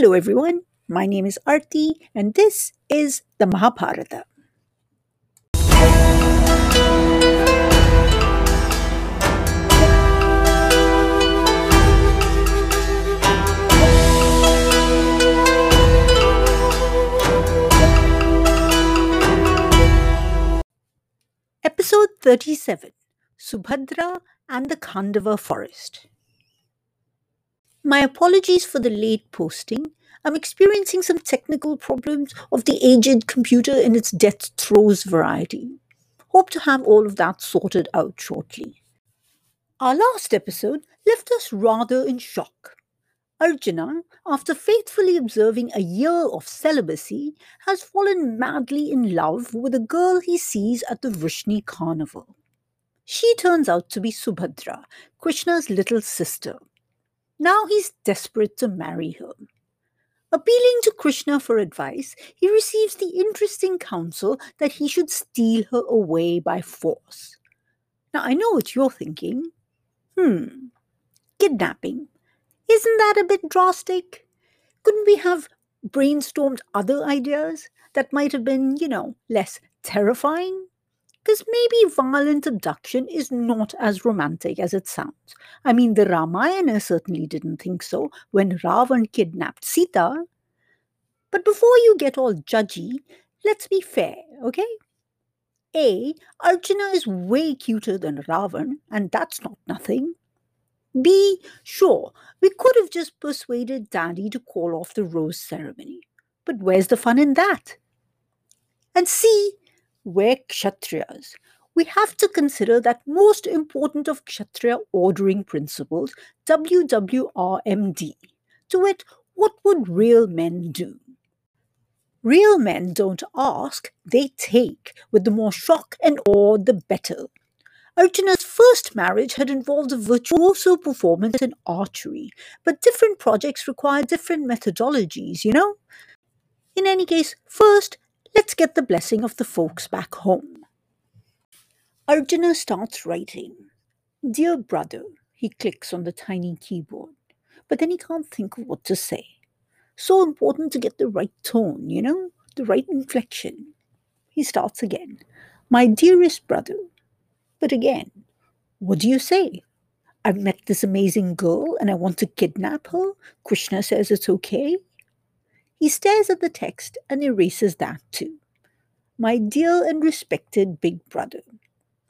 Hello, everyone. My name is Arti, and this is the Mahabharata. Episode 37 Subhadra and the Khandava Forest. My apologies for the late posting. I'm experiencing some technical problems of the aged computer in its death throes variety. Hope to have all of that sorted out shortly. Our last episode left us rather in shock. Arjuna, after faithfully observing a year of celibacy, has fallen madly in love with a girl he sees at the Vrishni carnival. She turns out to be Subhadra, Krishna's little sister. Now he's desperate to marry her. Appealing to Krishna for advice, he receives the interesting counsel that he should steal her away by force. Now, I know what you're thinking. Hmm, kidnapping. Isn't that a bit drastic? Couldn't we have brainstormed other ideas that might have been, you know, less terrifying? Because maybe violent abduction is not as romantic as it sounds. I mean, the Ramayana certainly didn't think so when Ravan kidnapped Sita. But before you get all judgy, let's be fair, okay? A. Arjuna is way cuter than Ravan, and that's not nothing. B. Sure, we could have just persuaded Daddy to call off the rose ceremony. But where's the fun in that? And C we're Kshatriyas. We have to consider that most important of Kshatriya ordering principles, WWRMD, to wit, what would real men do? Real men don't ask, they take, with the more shock and awe, the better. Arjuna's first marriage had involved a virtuoso performance in archery, but different projects require different methodologies, you know? In any case, first, get the blessing of the folks back home. Arjuna starts writing. Dear brother, he clicks on the tiny keyboard, but then he can't think of what to say. So important to get the right tone, you know, the right inflection. He starts again. My dearest brother. But again, what do you say? I've met this amazing girl and I want to kidnap her. Krishna says it's okay. He stares at the text and erases that too. My dear and respected big brother.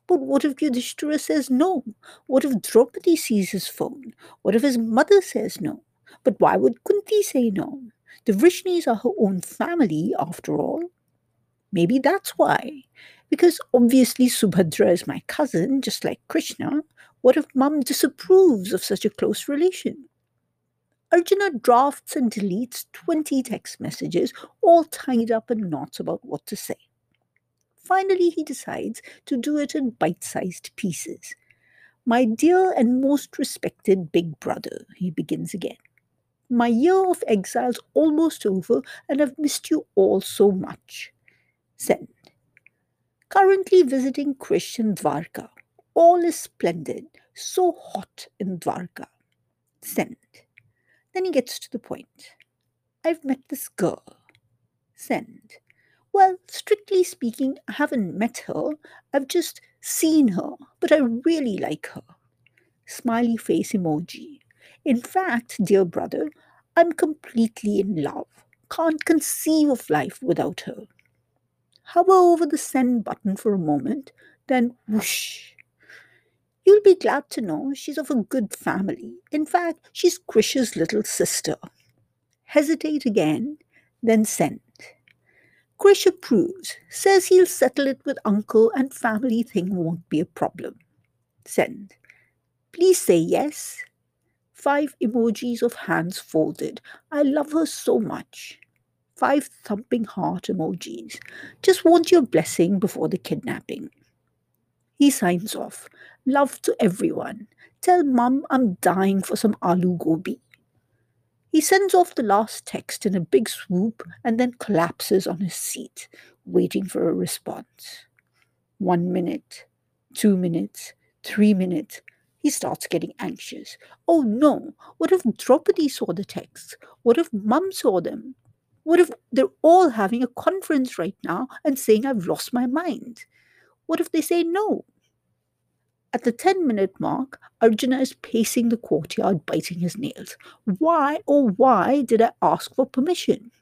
But what if Yudhishthira says no? What if Draupadi sees his phone? What if his mother says no? But why would Kunti say no? The Vrishnis are her own family, after all. Maybe that's why. Because obviously Subhadra is my cousin, just like Krishna. What if mum disapproves of such a close relation? Arjuna drafts and deletes 20 text messages, all tied up in knots about what to say. Finally, he decides to do it in bite sized pieces. My dear and most respected big brother, he begins again. My year of exile's almost over, and I've missed you all so much. Send. Currently visiting Krish Christian Dwarka. All is splendid, so hot in Dwarka. Send. Then he gets to the point. I've met this girl. Send. Well, strictly speaking, I haven't met her. I've just seen her, but I really like her. Smiley face emoji. In fact, dear brother, I'm completely in love. Can't conceive of life without her. Hover over the send button for a moment, then whoosh, You'll be glad to know she's of a good family. In fact, she's Krish's little sister. Hesitate again, then send. Krish approves, says he'll settle it with uncle and family thing won't be a problem. Send. Please say yes. Five emojis of hands folded. I love her so much. Five thumping heart emojis. Just want your blessing before the kidnapping. He signs off. Love to everyone. Tell mum I'm dying for some aloo gobi. He sends off the last text in a big swoop and then collapses on his seat, waiting for a response. One minute, two minutes, three minutes, He starts getting anxious. Oh no, what if Draupadi saw the texts? What if mum saw them? What if they're all having a conference right now and saying I've lost my mind? What if they say no? At the 10 minute mark, Arjuna is pacing the courtyard, biting his nails. Why, oh, why did I ask for permission?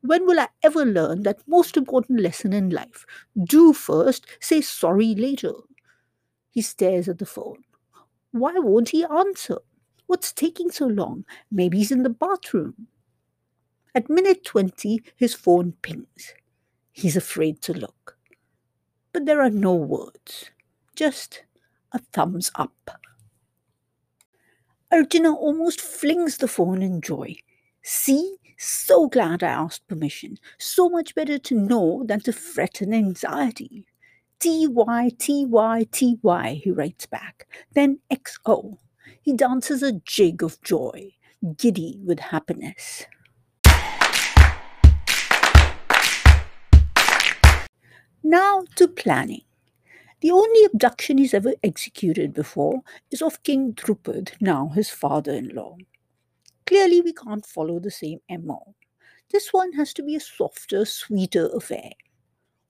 When will I ever learn that most important lesson in life? Do first, say sorry later. He stares at the phone. Why won't he answer? What's taking so long? Maybe he's in the bathroom. At minute 20, his phone pings. He's afraid to look. But there are no words, just a thumbs up. Arjuna almost flings the phone in joy. See, so glad I asked permission. So much better to know than to fret in anxiety. T Y T Y T Y, he writes back. Then X O. He dances a jig of joy, giddy with happiness. Now to planning. The only abduction he's ever executed before is of King Drupad, now his father in law. Clearly, we can't follow the same MO. This one has to be a softer, sweeter affair.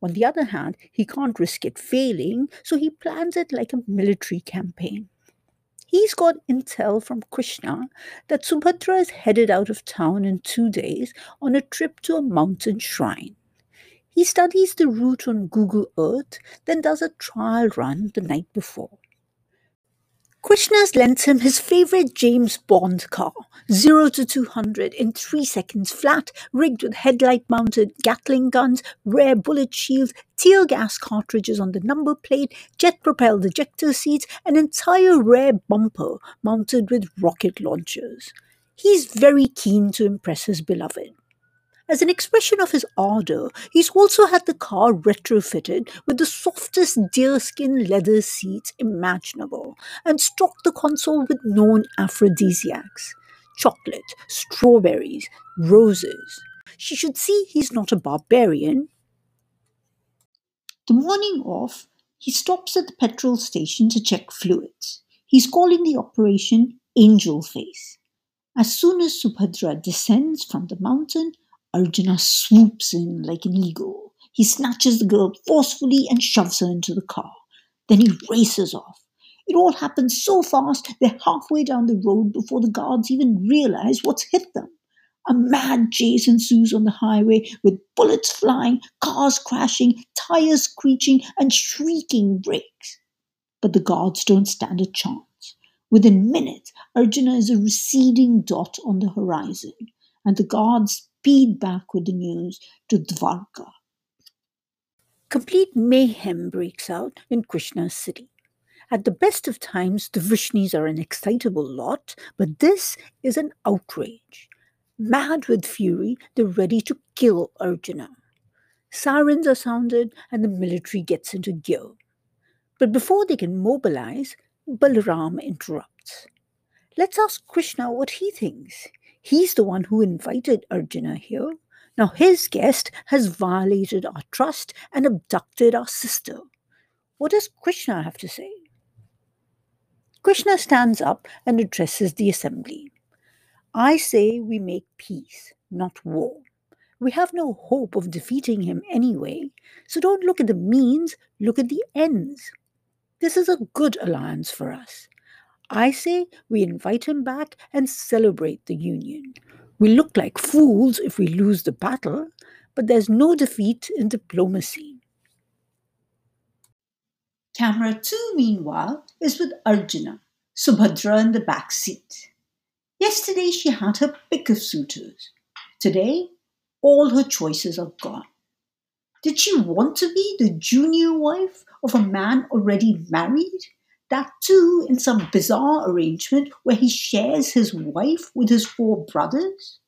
On the other hand, he can't risk it failing, so he plans it like a military campaign. He's got intel from Krishna that Subhadra is headed out of town in two days on a trip to a mountain shrine. He studies the route on Google Earth, then does a trial run the night before. Krishna's lends him his favorite James Bond car, 0 to 200 in 3 seconds flat, rigged with headlight mounted Gatling guns, rare bullet shields, tear gas cartridges on the number plate, jet propelled ejector seats, an entire rear bumper mounted with rocket launchers. He's very keen to impress his beloved. As an expression of his ardor, he's also had the car retrofitted with the softest deerskin leather seats imaginable and stocked the console with known aphrodisiacs chocolate, strawberries, roses. She should see he's not a barbarian. The morning off, he stops at the petrol station to check fluids. He's calling the operation Angel Face. As soon as Subhadra descends from the mountain, Arjuna swoops in like an eagle. He snatches the girl forcefully and shoves her into the car. Then he races off. It all happens so fast, they're halfway down the road before the guards even realize what's hit them. A mad chase ensues on the highway with bullets flying, cars crashing, tires screeching, and shrieking brakes. But the guards don't stand a chance. Within minutes, Arjuna is a receding dot on the horizon, and the guards speed back with the news to Dwarka. Complete mayhem breaks out in Krishna's city. At the best of times, the Vrishnis are an excitable lot, but this is an outrage. Mad with fury, they're ready to kill Arjuna. Sirens are sounded and the military gets into gear. But before they can mobilize, Balaram interrupts. Let's ask Krishna what he thinks. He's the one who invited Arjuna here. Now his guest has violated our trust and abducted our sister. What does Krishna have to say? Krishna stands up and addresses the assembly. I say we make peace, not war. We have no hope of defeating him anyway, so don't look at the means, look at the ends. This is a good alliance for us. I say we invite him back and celebrate the union. We look like fools if we lose the battle, but there's no defeat in diplomacy. Camera 2, meanwhile, is with Arjuna, Subhadra in the back seat. Yesterday she had her pick of suitors. Today, all her choices are gone. Did she want to be the junior wife of a man already married? That too in some bizarre arrangement where he shares his wife with his four brothers.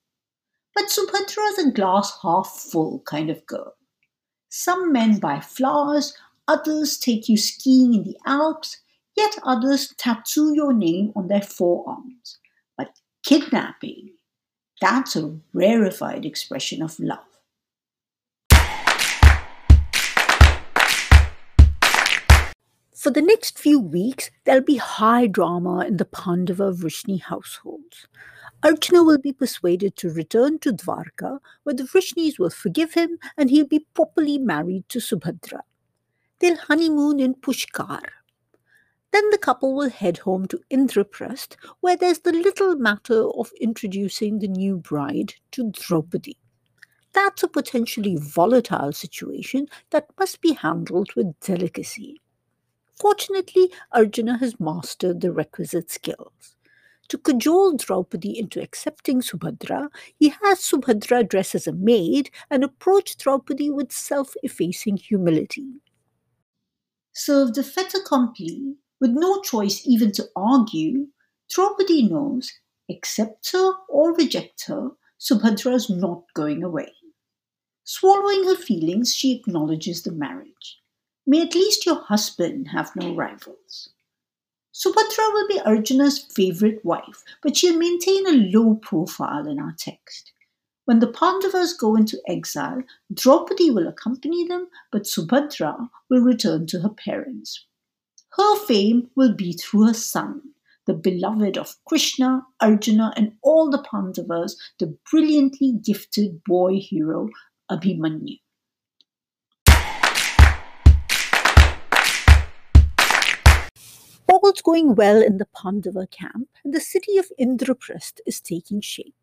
But Subhadra is a glass half full kind of girl. Some men buy flowers, others take you skiing in the Alps, yet others tattoo your name on their forearms. But kidnapping, that's a rarefied expression of love. For the next few weeks, there'll be high drama in the Pandava Vrishni households. Arjuna will be persuaded to return to Dwarka, where the Vrishnis will forgive him and he'll be properly married to Subhadra. They'll honeymoon in Pushkar. Then the couple will head home to Indraprasth, where there's the little matter of introducing the new bride to Draupadi. That's a potentially volatile situation that must be handled with delicacy. Fortunately, Arjuna has mastered the requisite skills. To cajole Draupadi into accepting Subhadra, he has Subhadra dress as a maid and approach Draupadi with self effacing humility. Served a fait accompli, with no choice even to argue, Draupadi knows, accept her or reject her, Subhadra is not going away. Swallowing her feelings, she acknowledges the marriage. May at least your husband have no rivals. Subhadra will be Arjuna's favorite wife, but she'll maintain a low profile in our text. When the Pandavas go into exile, Draupadi will accompany them, but Subhadra will return to her parents. Her fame will be through her son, the beloved of Krishna, Arjuna, and all the Pandavas, the brilliantly gifted boy hero Abhimanyu. All's going well in the Pandava camp, and the city of Indraprasth is taking shape.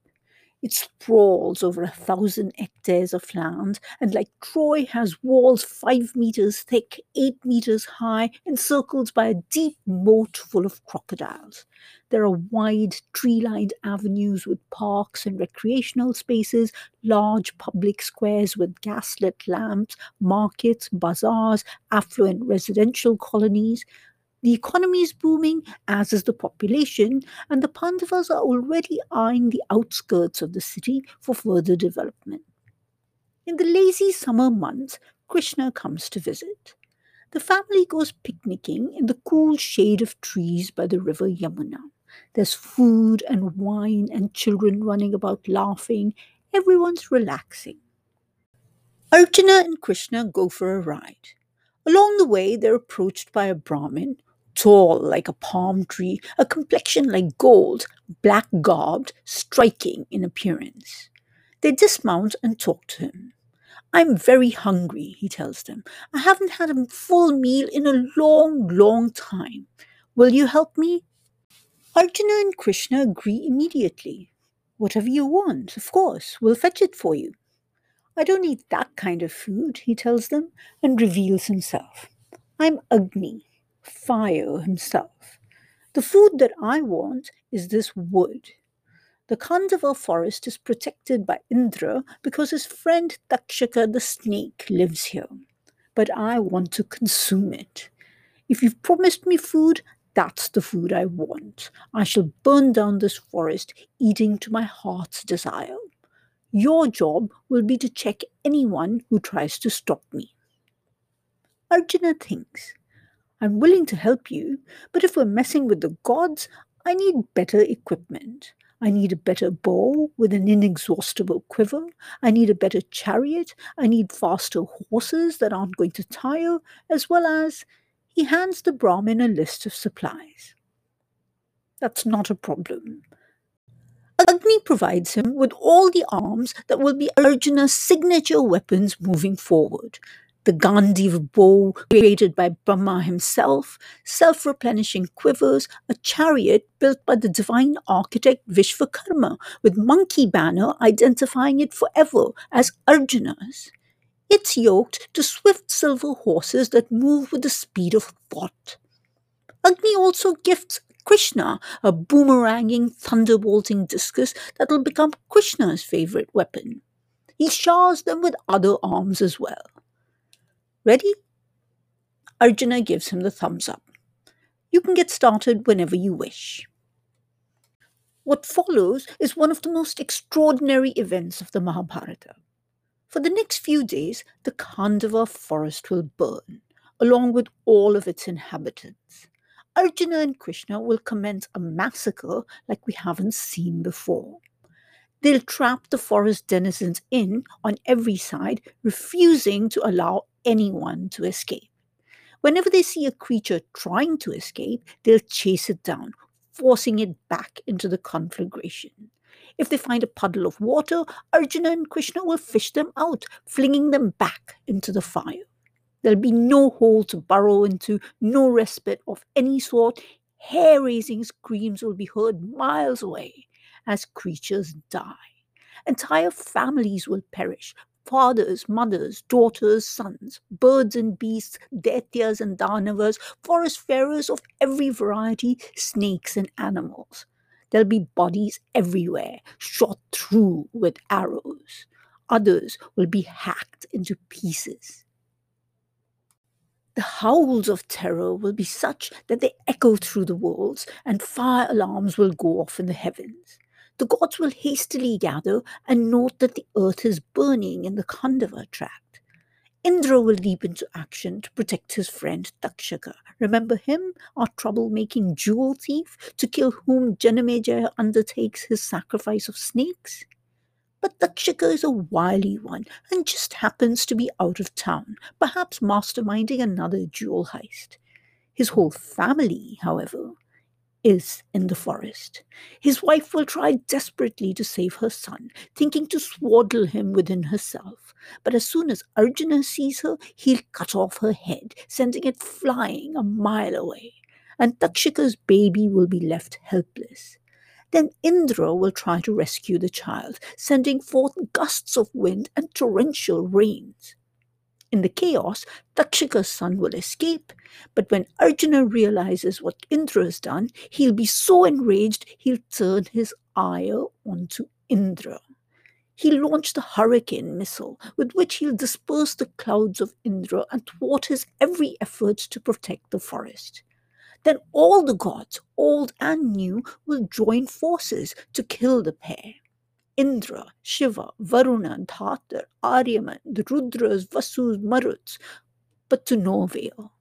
It sprawls over a thousand hectares of land, and like Troy, has walls five meters thick, eight meters high, encircled by a deep moat full of crocodiles. There are wide, tree lined avenues with parks and recreational spaces, large public squares with gaslit lamps, markets, bazaars, affluent residential colonies. The economy is booming, as is the population, and the Pandavas are already eyeing the outskirts of the city for further development. In the lazy summer months, Krishna comes to visit. The family goes picnicking in the cool shade of trees by the river Yamuna. There's food and wine and children running about laughing. Everyone's relaxing. Arjuna and Krishna go for a ride. Along the way, they're approached by a Brahmin tall like a palm tree, a complexion like gold, black garbed, striking in appearance. They dismount and talk to him. I'm very hungry, he tells them. I haven't had a full meal in a long, long time. Will you help me? Arjuna and Krishna agree immediately. Whatever you want, of course, we'll fetch it for you. I don't eat that kind of food, he tells them, and reveals himself. I'm Agni, fire himself. The food that I want is this wood. The Khandava forest is protected by Indra because his friend Takshaka the snake lives here. But I want to consume it. If you've promised me food, that's the food I want. I shall burn down this forest, eating to my heart's desire. Your job will be to check anyone who tries to stop me. Arjuna thinks I'm willing to help you, but if we're messing with the gods, I need better equipment. I need a better bow with an inexhaustible quiver. I need a better chariot. I need faster horses that aren't going to tire, as well as he hands the Brahmin a list of supplies. That's not a problem. Agni provides him with all the arms that will be Arjuna's signature weapons moving forward the Gandiva bow created by Brahma himself, self replenishing quivers, a chariot built by the divine architect Vishvakarma, with monkey banner identifying it forever as Arjuna's. It's yoked to swift silver horses that move with the speed of thought. Agni also gifts Krishna a boomeranging, thunderbolting discus that'll become Krishna's favorite weapon. He showers them with other arms as well. Ready? Arjuna gives him the thumbs up. You can get started whenever you wish. What follows is one of the most extraordinary events of the Mahabharata. For the next few days, the Khandava forest will burn, along with all of its inhabitants. Arjuna and Krishna will commence a massacre like we haven't seen before. They'll trap the forest denizens in on every side, refusing to allow anyone to escape. Whenever they see a creature trying to escape, they'll chase it down, forcing it back into the conflagration. If they find a puddle of water, Arjuna and Krishna will fish them out, flinging them back into the fire. There'll be no hole to burrow into, no respite of any sort. Hair raising screams will be heard miles away as creatures die. Entire families will perish, fathers, mothers, daughters, sons, birds and beasts, daityas and danavas, forest farers of every variety, snakes and animals. There'll be bodies everywhere, shot through with arrows. Others will be hacked into pieces. The howls of terror will be such that they echo through the worlds, and fire alarms will go off in the heavens the gods will hastily gather and note that the earth is burning in the Khandava tract. Indra will leap into action to protect his friend Takshaka. Remember him, our troublemaking jewel thief, to kill whom Janamejaya undertakes his sacrifice of snakes? But Takshaka is a wily one and just happens to be out of town, perhaps masterminding another jewel heist. His whole family, however, is in the forest. His wife will try desperately to save her son, thinking to swaddle him within herself. But as soon as Arjuna sees her, he'll cut off her head, sending it flying a mile away. And Takshaka's baby will be left helpless. Then Indra will try to rescue the child, sending forth gusts of wind and torrential rains. In the chaos, Takshaka's son will escape, but when Arjuna realizes what Indra has done, he'll be so enraged he'll turn his ire onto Indra. He'll launch the hurricane missile, with which he'll disperse the clouds of Indra and thwart his every effort to protect the forest. Then all the gods, old and new, will join forces to kill the pair. Indra, Shiva, Varuna, Dhatar, Aryaman, the Rudras, Vasus, Maruts, but to no avail.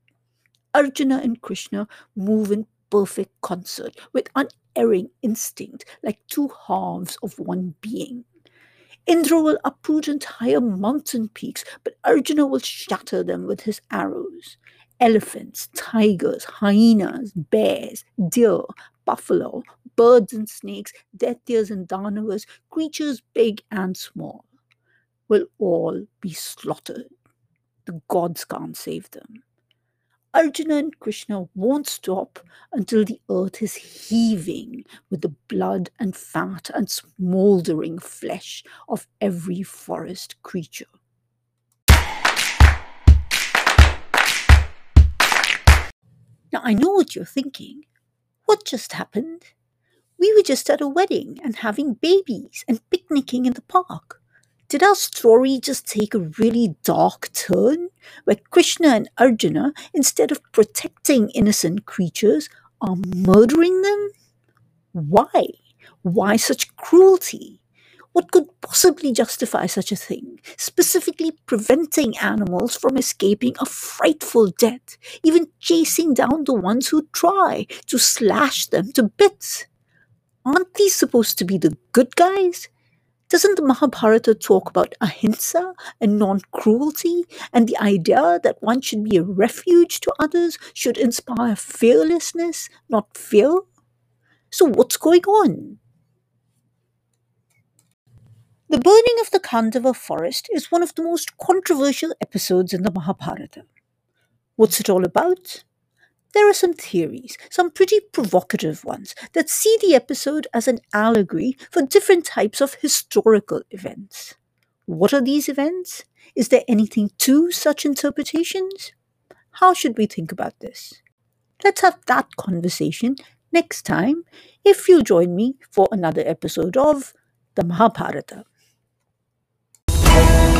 Arjuna and Krishna move in perfect concert with unerring instinct like two halves of one being. Indra will uproot entire mountain peaks, but Arjuna will shatter them with his arrows. Elephants, tigers, hyenas, bears, deer, buffalo, birds and snakes, daityas and danavas, creatures big and small, will all be slaughtered. The gods can't save them. Arjuna and Krishna won't stop until the earth is heaving with the blood and fat and smouldering flesh of every forest creature. Now, I know what you're thinking. What just happened? We were just at a wedding and having babies and picnicking in the park. Did our story just take a really dark turn where Krishna and Arjuna, instead of protecting innocent creatures, are murdering them? Why? Why such cruelty? What could possibly justify such a thing, specifically preventing animals from escaping a frightful death, even chasing down the ones who try to slash them to bits? aren't these supposed to be the good guys? Doesn't the Mahabharata talk about ahimsa and non cruelty, and the idea that one should be a refuge to others should inspire fearlessness, not fear? So, what's going on? The burning of the Khandava forest is one of the most controversial episodes in the Mahabharata. What's it all about? There are some theories, some pretty provocative ones, that see the episode as an allegory for different types of historical events. What are these events? Is there anything to such interpretations? How should we think about this? Let's have that conversation next time if you'll join me for another episode of the Mahabharata. Bye.